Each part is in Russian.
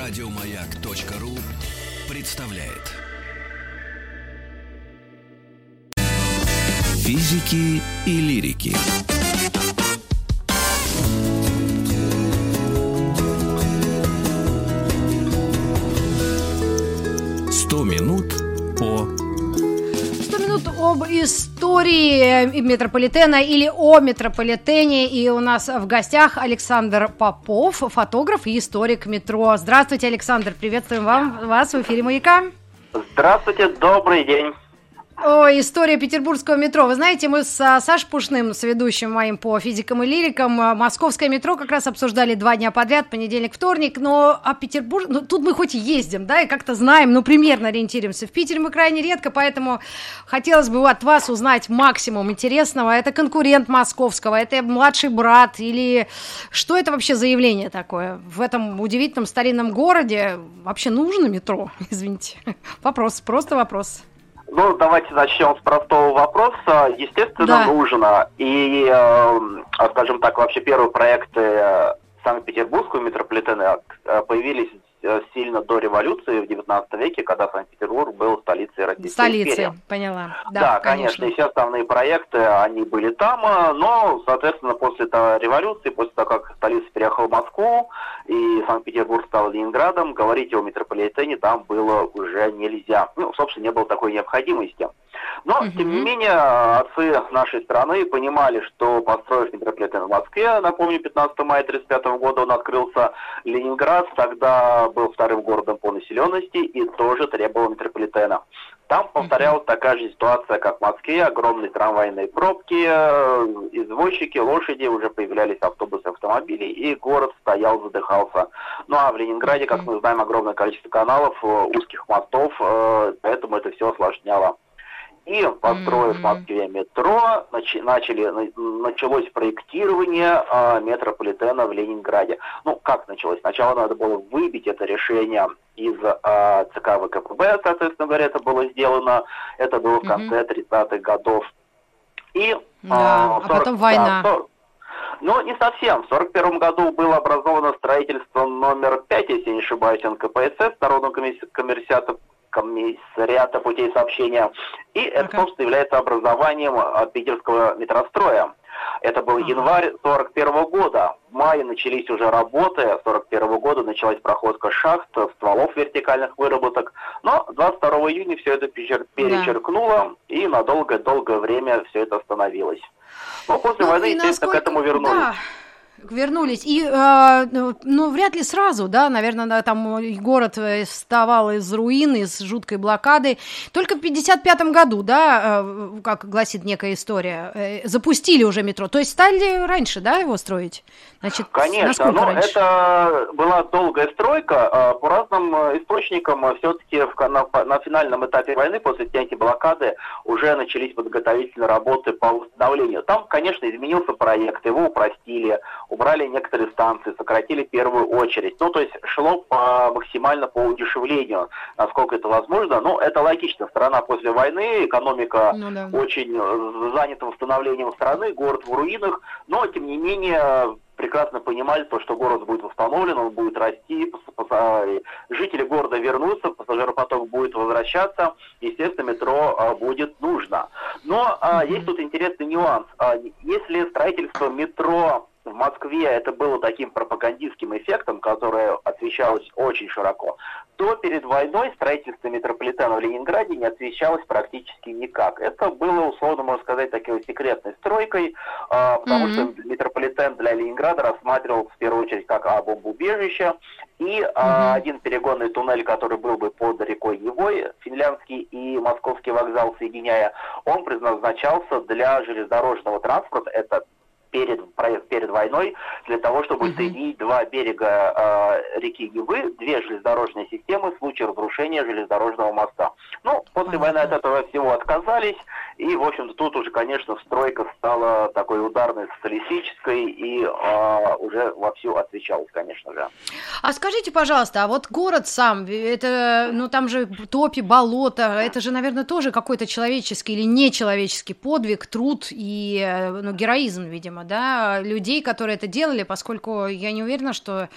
Радиомаяк.ру представляет. Физики и лирики. Сто минут по 100 минут об истории метрополитена или о метрополитене. И у нас в гостях Александр Попов, фотограф и историк метро. Здравствуйте, Александр. Приветствуем вам, вас в эфире «Маяка». Здравствуйте, добрый день. Ой, история петербургского метро. Вы знаете, мы с а, Саш Пушным, с ведущим моим по физикам и лирикам, а, московское метро как раз обсуждали два дня подряд, понедельник, вторник, но а Петербург, ну тут мы хоть и ездим, да, и как-то знаем, ну примерно ориентируемся. В Питере мы крайне редко, поэтому хотелось бы от вас узнать максимум интересного. Это конкурент московского, это младший брат или что это вообще заявление такое? В этом удивительном старинном городе вообще нужно метро? Извините. Вопрос, просто вопрос. Ну, давайте начнем с простого вопроса. Естественно, Да. нужно. И, э, скажем так, вообще первые проекты э, Санкт-Петербургского метрополитена э, появились сильно до революции в 19 веке, когда Санкт-Петербург был столицей Российской Столицы, империи. поняла. Да, Да, конечно. И все основные проекты, они были там, э, но, соответственно, после революции, после того, как столица переехала в Москву, и Санкт-Петербург стал Ленинградом, говорить о метрополитене там было уже нельзя. Ну, собственно, не было такой необходимости. Но, Мгм. тем не менее, отцы нашей страны понимали, что построив метрополитен в Москве, напомню, 15 мая 1935 года он открылся, Ленинград тогда был вторым городом по населенности и тоже требовал метрополитена. Там повторялась такая же ситуация, как в Москве, огромные трамвайные пробки, извозчики, лошади, уже появлялись автобусы, автомобили, и город стоял, задыхался. Ну а в Ленинграде, как мы знаем, огромное количество каналов, э, узких мостов, э, поэтому это все осложняло. И построив в. Москве метро, начи- начали, на- началось проектирование э, метрополитена в Ленинграде. Ну, как началось? Сначала надо было выбить это решение из э, ЦК ВКПБ, соответственно говоря, это было сделано. Это было в конце 30-х годов. И, Да, э, а в потом война. да, в сор- ну, не совсем. В 1941 году было образовано строительство номер 5, если я не ошибаюсь, НКПСС, Народного комисси- комиссариата, путей сообщения. И это, Ага. собственно, является образованием а, питерского метростроя. Это был январь 41 года. В мае начались уже работы. 41 года началась проходка шахт, стволов вертикальных выработок. Но 22 июня все это перечер- перечеркнуло, и на долгое-долгое время все это остановилось. Но после Ну, войны, естественно, к насколько- этому вернулись. Да, вернулись. И, э, ну, вряд ли сразу, да, наверное, там э, город э, вставал из руин, из жуткой блокады. Только в 55 году, да, э, как гласит некая история, э, запустили уже метро. То есть стали раньше, да, его строить? Значит, Конечно, но раньше? это была долгая стройка. а, По разным э, источникам все-таки на, на финальном этапе войны, после снятия блокады, уже начались подготовительные работы по восстановлению. Там, конечно, изменился проект, его упростили, убрали некоторые станции, сократили первую очередь. Ну, то есть шло по- максимально по удешевлению, насколько это возможно. Но это логично. Страна после войны, экономика Ну да. очень э, занят восстановлением страны, город в руинах, но тем не менее прекрасно понимали то, что город будет восстановлен, он будет расти, э, жители города вернутся, пассажиропоток будет возвращаться, естественно, метро а, будет нужно. Но а, есть тут интересный нюанс. А, Если строительство метро в Москве это было таким пропагандистским эффектом, которое освещалось очень широко, то перед войной строительство метрополитена в Ленинграде не освещалось практически никак. Это было, условно можно сказать, такой секретной стройкой, а, потому Мгм. что метрополитен для Ленинграда рассматривался в первую очередь как а, бомбоубежище, и Мгм. один перегонный туннель, который был бы под рекой Невой, финляндский и московский вокзал соединяя, он предназначался для железнодорожного транспорта, это перед, проект перед войной, для того, чтобы Мгм. соединить два берега э, реки Невы, две железнодорожные системы в случае разрушения железнодорожного моста. Ну, после Понятно. войны от этого всего отказались, и, в общем-то, тут уже, конечно, стройка стала такой ударной социалистической и э, уже вовсю отвечалась, конечно же. А скажите, пожалуйста, а вот город сам, это, ну там же топи, болото, это же, наверное, тоже какой-то человеческий или нечеловеческий подвиг, труд и, э, ну, героизм, видимо, видимо, да, людей, которые это делали, поскольку я не уверена, что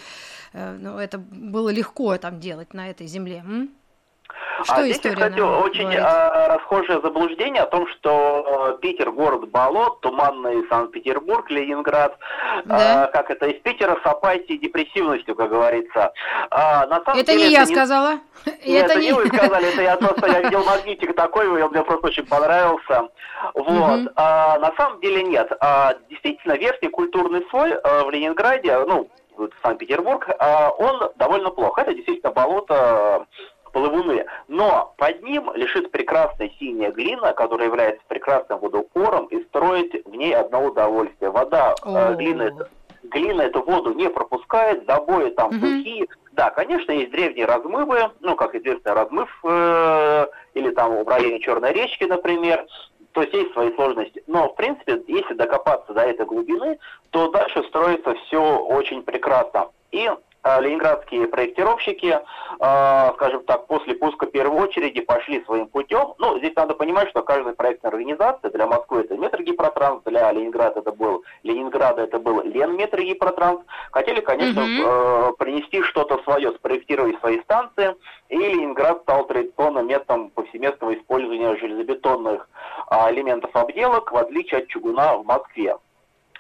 э, ну, это было легко там делать на этой земле. М? Что а здесь, кстати, очень а, расхожее заблуждение о том, что э, Питер город болот, туманный Санкт-Петербург, Ленинград, да. а, как это из Питера с апатией и депрессивностью, как говорится. А, на самом это деле, не это я не... сказала. Нет, это, это не вы сказали, это я просто я видел магнитик такой, он мне просто очень понравился. Вот. Угу. А, на самом деле нет. А, действительно, верхний культурный слой а, в Ленинграде, ну, Санкт-Петербург, а, он довольно плох. Это действительно болото половуны. Но под ним лежит прекрасная синяя глина, которая является прекрасным водоупором и строить в ней одно удовольствие. Вода, э, глина, глина эту воду не пропускает, забои там угу. сухие. Да, конечно, есть древние размывы, ну, как известно, размыв э, или там в районе Черной речки, например. То есть есть свои сложности. Но, в принципе, если докопаться до этой глубины, то дальше строится все очень прекрасно. И ленинградские проектировщики, э, скажем так, после пуска первой очереди пошли своим путем. Ну, здесь надо понимать, что каждая проектная организация, для Москвы это Метрогипротранс, для Ленинграда это был Ленинграда это был Ленметрогипротранс. Хотели, конечно, mm-hmm. принести что-то свое, спроектировать свои станции, и Ленинград стал традиционным методом повсеместного использования железобетонных элементов обделок, в отличие от чугуна в Москве.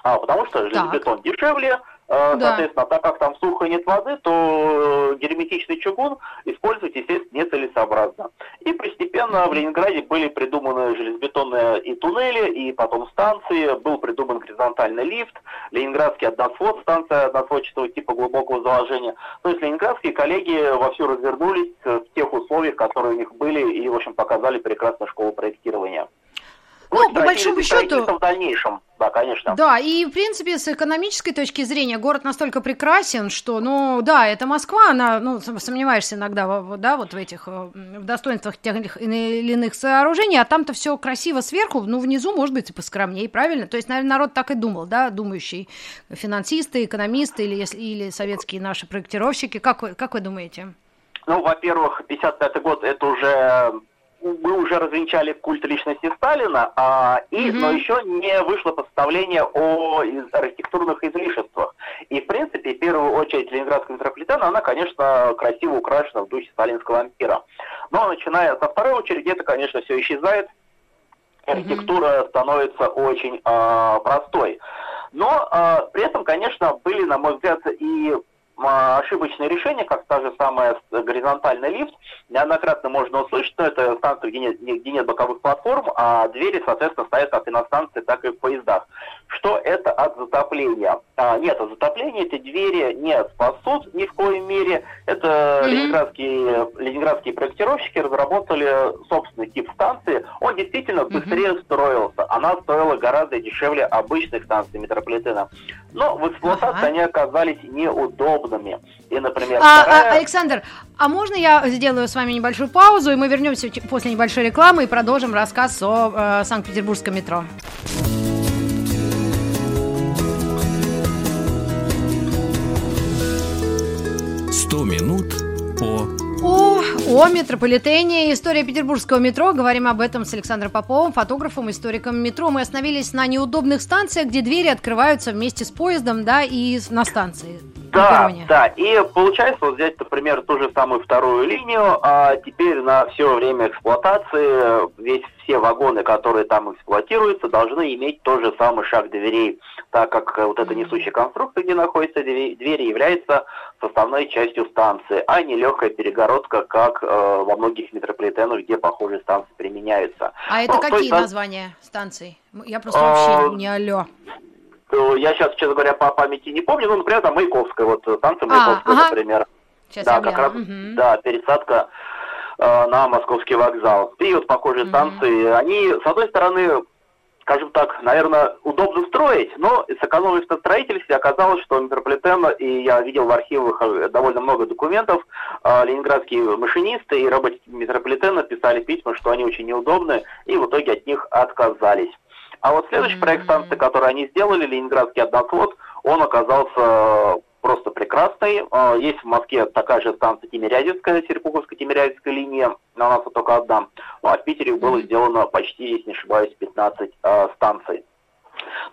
А, потому что железобетон так. дешевле, Э, да. Соответственно, так как там сухо и нет воды, то герметичный чугун использовать, естественно, нецелесообразно. И постепенно в Ленинграде были придуманы железобетонные и туннели, и потом станции, был придуман горизонтальный лифт, ленинградский односвод, станция односводчатого типа глубокого заложения. То есть ленинградские коллеги вовсю развернулись в тех условиях, которые у них были, и, в общем, показали прекрасную школу проектирования. Ну, по большому счету... В дальнейшем, да, конечно. Да, и, в принципе, с экономической точки зрения город настолько прекрасен, что, ну, да, это Москва, она, ну, сомневаешься иногда, да, вот в этих, э, в достоинствах тех или иных сооружений, а там-то все красиво сверху, ну, внизу, может быть, и поскромнее, правильно? То есть, наверное, народ так и думал, да, думающий, финансисты, экономисты или, или советские наши проектировщики. Как вы, как вы думаете? Ну, во-первых, 55-й год – это уже мы уже развенчали культ личности Сталина, а, и, mm-hmm. но еще не вышло постановление о из, архитектурных излишествах. И, в принципе, в первую очередь, Ленинградская метрополитена, она, конечно, красиво украшена в духе сталинского ампира. Но, начиная со второй очереди, это, конечно, все исчезает. Архитектура mm-hmm. становится очень э, простой. Но э, при этом, конечно, были, на мой взгляд, и а, ошибочное решение, как та же самая горизонтальный лифт, неоднократно можно услышать, но это станция, где нет, где нет боковых платформ, а двери, соответственно, стоят как и на станции, так и в поездах. Что это от затопления? А, нет, от затопления эти двери не спасут ни в коей мере. Это mm-hmm. ленинградские, ленинградские проектировщики разработали собственный тип станции. Он действительно быстрее mm-hmm. строился. Она стоила гораздо дешевле обычных станций метрополитена. Но в эксплуатации ага. они оказались неудобными. И, например, а, а вторая... а, Александр, а можно я сделаю с вами небольшую паузу, и мы вернемся после небольшой рекламы и продолжим рассказ о э, Санкт-Петербургском метро? Сто минут по о, метрополитене, история петербургского метро. Говорим об этом с Александром Поповым, фотографом, историком метро. Мы остановились на неудобных станциях, где двери открываются вместе с поездом, да, и на станции. Да, да. И получается, вот взять, например, ту же самую вторую линию, а теперь на все время эксплуатации весь все вагоны, которые там эксплуатируются, должны иметь тот же самый шаг дверей, так как вот эта несущая конструкция, где находится дверь, является составной частью станции, а не легкая перегородка, как э, во многих метрополитенах, где похожие станции применяются. А это ну, какие есть, названия станций? Я просто вообще а, не алло. Я сейчас, честно говоря, по памяти не помню, ну, например, там Маяковская, вот станция а, Маяковская, ага. например. Сейчас да, как раз, угу. да, пересадка э, на Московский вокзал. И вот похожие угу. станции, они, с одной стороны, скажем так, наверное, удобно строить, но сэкономив на строительстве, оказалось, что метрополитен, и я видел в архивах э, довольно много документов, э, ленинградские машинисты и работники метрополитена писали письма, что они очень неудобны, и в итоге от них отказались. А вот следующий проект станции, который они сделали, Ленинградский односвод, он оказался просто прекрасный. А, есть в Москве такая же станция Тимирязевская, Серпуховская Тимирязевская линия, но у нас только одна. Ну а в Питере было сделано почти, если не ошибаюсь, 15 э, станций.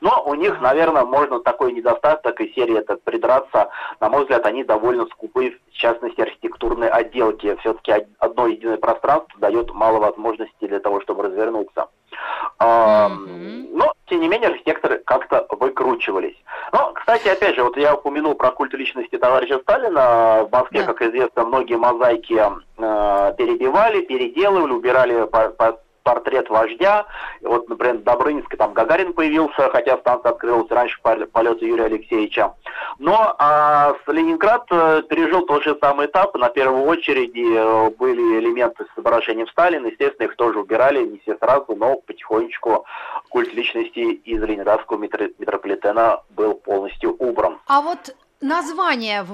Но у них, наверное, можно такой недостаток и серии это придраться. На мой взгляд, они довольно скупы, в частности, архитектурной отделки. Все-таки одно единое пространство дает мало возможностей для того, чтобы развернуться. Mm-hmm. Но, тем не менее, архитекторы как-то выкручивались. Но, кстати, опять же, вот я упомянул про культ личности товарища Сталина. В Москве, yeah. как известно, многие мозаики э, перебивали, переделывали, убирали по, по портрет вождя. Вот, например, Добрынинский, там Гагарин появился, хотя станция открылась раньше полета Юрия Алексеевича. Но а, Ленинград э, пережил тот же самый этап. На первой очереди э, были элементы с изображением Сталина. Естественно, их тоже убирали, не все сразу, но потихонечку культ личности из ленинградского метрополитена был полностью убран. А вот названия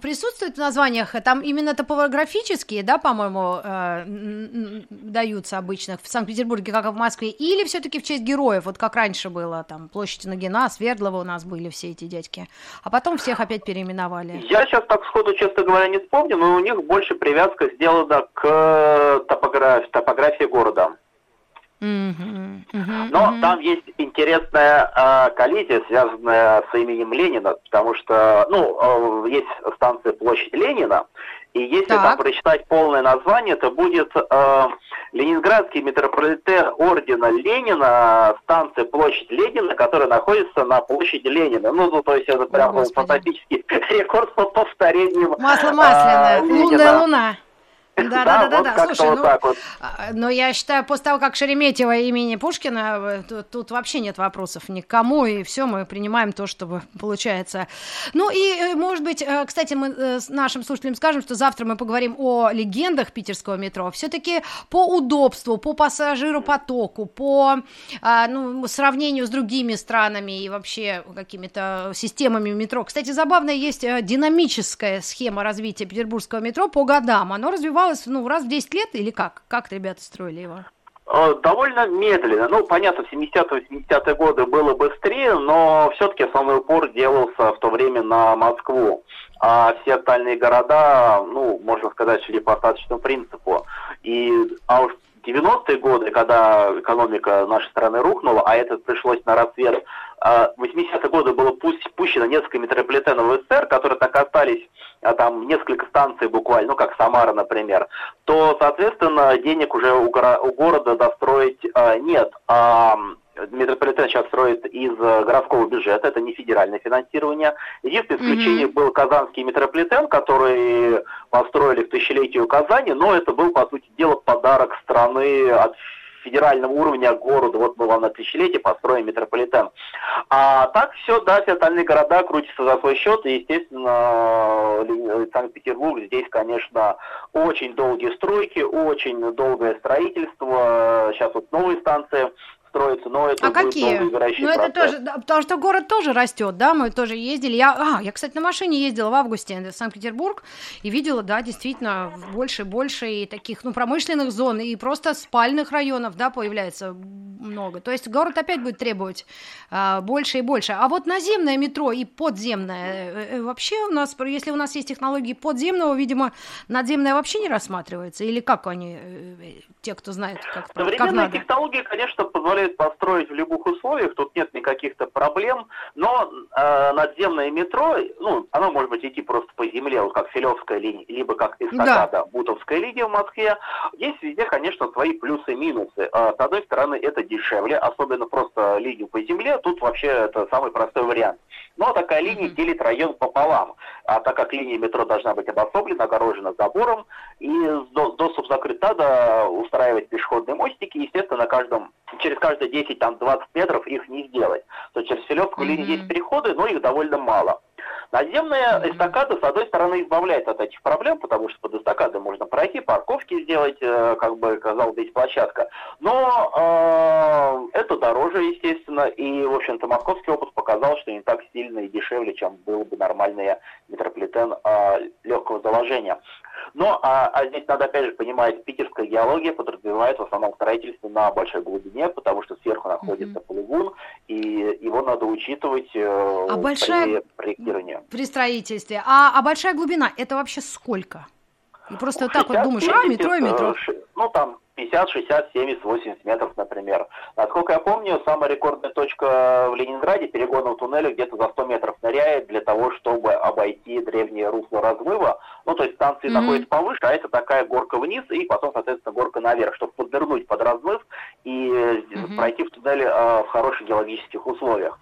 присутствуют в названиях, там именно топографические, да, по-моему, э, даются обычно в Санкт-Петербурге, как и в Москве, или все-таки в честь героев, вот как раньше было, там, площадь Нагина, Свердлова у нас были все эти дядьки, а потом всех опять переименовали. Я сейчас так сходу, честно говоря, не вспомню, но у них больше привязка сделана к топографии, топографии города. Но там есть интересная э, коллизия, связанная с именем Ленина, потому что, ну, э, есть станция Площадь Ленина, и если так. там прочитать полное название, то будет э, Ленинградский метрополитен ордена Ленина, станция Площадь Ленина, которая находится на площади Ленина. Ну, ну то есть это прям фантастический рекорд по повторению. Масло масляное, э, лунная луна. Да, да, да, да, да. Слушай, ну, вот. А, но я считаю, после того, как Шереметьево имени Пушкина, э, тут, вообще нет вопросов никому, и все, мы принимаем то, что получается. Ну и, э, может быть, э, кстати, мы с нашим слушателям скажем, что завтра мы поговорим о легендах питерского метро. Все-таки по удобству, по пассажиропотоку, по а, ну, сравнению с другими странами и вообще какими-то системами метро. Кстати, забавно, есть динамическая схема развития петербургского метро по годам. Оно развивалось развивалось, ну, раз в 10 лет или как? Как ребята строили его? Э, довольно медленно. Ну, понятно, в 70-80-е годы было быстрее, но все-таки основной упор делался в то время на Москву. А все остальные города, ну, можно сказать, шли по остаточному принципу. И, а уж 90-е годы, когда экономика нашей страны рухнула, а это пришлось на рассвет, в 80-е годы было пущено несколько метрополитенов в СССР, которые так остались, а там несколько станций буквально, ну как Самара, например, то, соответственно, денег уже у, города достроить а, нет. А метрополитен сейчас строит из э, городского бюджета, это не федеральное финансирование. Единственное исключение mm-hmm. был казанский метрополитен, который построили к тысячелетию Казани, но это был, по сути дела, подарок страны от федерального уровня городу, вот мы вам на тысячелетие построим метрополитен. А так все, да, все остальные города крутятся за свой счет, и, естественно, Санкт-Петербург здесь, конечно, очень долгие стройки, очень долгое строительство, сейчас вот новые станции строится, но это а какие? Ну это тоже, да, потому что город тоже растет, да, мы тоже ездили. Я, а, я, кстати, на машине ездила в августе в Санкт-Петербург и видела, да, действительно, больше и больше и таких, ну, промышленных зон и просто спальных районов, да, появляется много. То есть город опять будет требовать а, больше и больше. А вот наземное метро и подземное, э, э, вообще у нас, если у нас есть технологии подземного, видимо, надземное вообще не рассматривается, или как они, э, те, кто знает, как, как надо? технологии, конечно, позволяют позволяет построить в любых условиях, тут нет никаких-то проблем, но э, надземное метро, ну, оно может быть идти просто по земле, вот как Филевская линия, либо как эстакада, да. Бутовская линия в Москве. Есть везде, конечно, свои плюсы и минусы. Э, с одной стороны, это дешевле, особенно просто линию по земле, тут вообще это самый простой вариант. Но такая линия mm-hmm. делит район пополам, а так как линия метро должна быть обособлена, огорожена забором, и доступ закрыт, надо устраивать пешеходные мостики, естественно, на каждом, через каждые 10-20 метров их не сделать. То через Филевскую mm-hmm. линию есть переходы, но их довольно мало. Наземная эстакада, с одной стороны, избавляет от этих проблем, потому что под эстакадой можно пройти, парковки сделать, э, как бы, казалось, здесь площадка. Но э, это дороже, естественно, и, в общем-то, московский опыт показал, что не так сильно и дешевле, чем был бы нормальный метрополитен э, легкого заложения. Но а, а здесь надо опять же понимать, питерская геология подразумевает в основном строительство на большой глубине, потому что сверху находится mm-hmm. полигон, и его надо учитывать э, а при большая... проектировании. При строительстве. А, а большая глубина это вообще сколько? И просто вот так вот думаешь, 70, а, метро и метро. Ну, там 50-60 50, 60, 70, 80 метров, например. Насколько я помню, самая рекордная точка в Ленинграде перегонного туннеля где-то за 100 метров ныряет для того, чтобы обойти древнее русло размыва. Ну, то есть станции mm-hmm. находятся повыше, а это такая горка вниз и потом, соответственно, горка наверх, чтобы поднырнуть под размыв и mm-hmm. пройти в туннеле э, в хороших геологических условиях.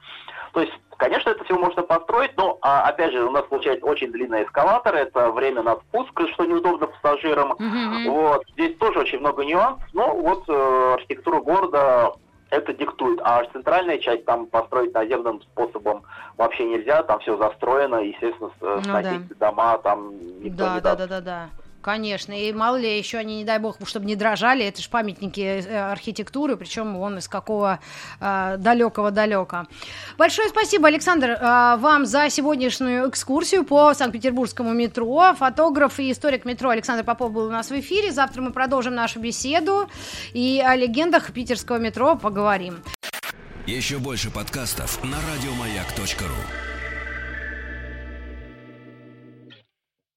То есть, конечно, это все можно построить, но, а, опять же, у нас получается очень длинный эскалатор, это время на спуск, что неудобно пассажирам. Mm-hmm. Вот. Здесь тоже очень много нюансов, но вот э, архитектура города это диктует. А центральная часть там построить наземным способом вообще нельзя, там все застроено, естественно, ну, сносить да. дома там никто да, не да, даст. Да, да, да, Конечно, и мало ли еще они, не дай бог, чтобы не дрожали, это же памятники э, архитектуры, причем он из какого э, далекого-далека. Большое спасибо, Александр, э, вам за сегодняшнюю экскурсию по Санкт-Петербургскому метро. Фотограф и историк метро Александр Попов был у нас в эфире. Завтра мы продолжим нашу беседу и о легендах питерского метро поговорим. Еще больше подкастов на радиомаяк.ру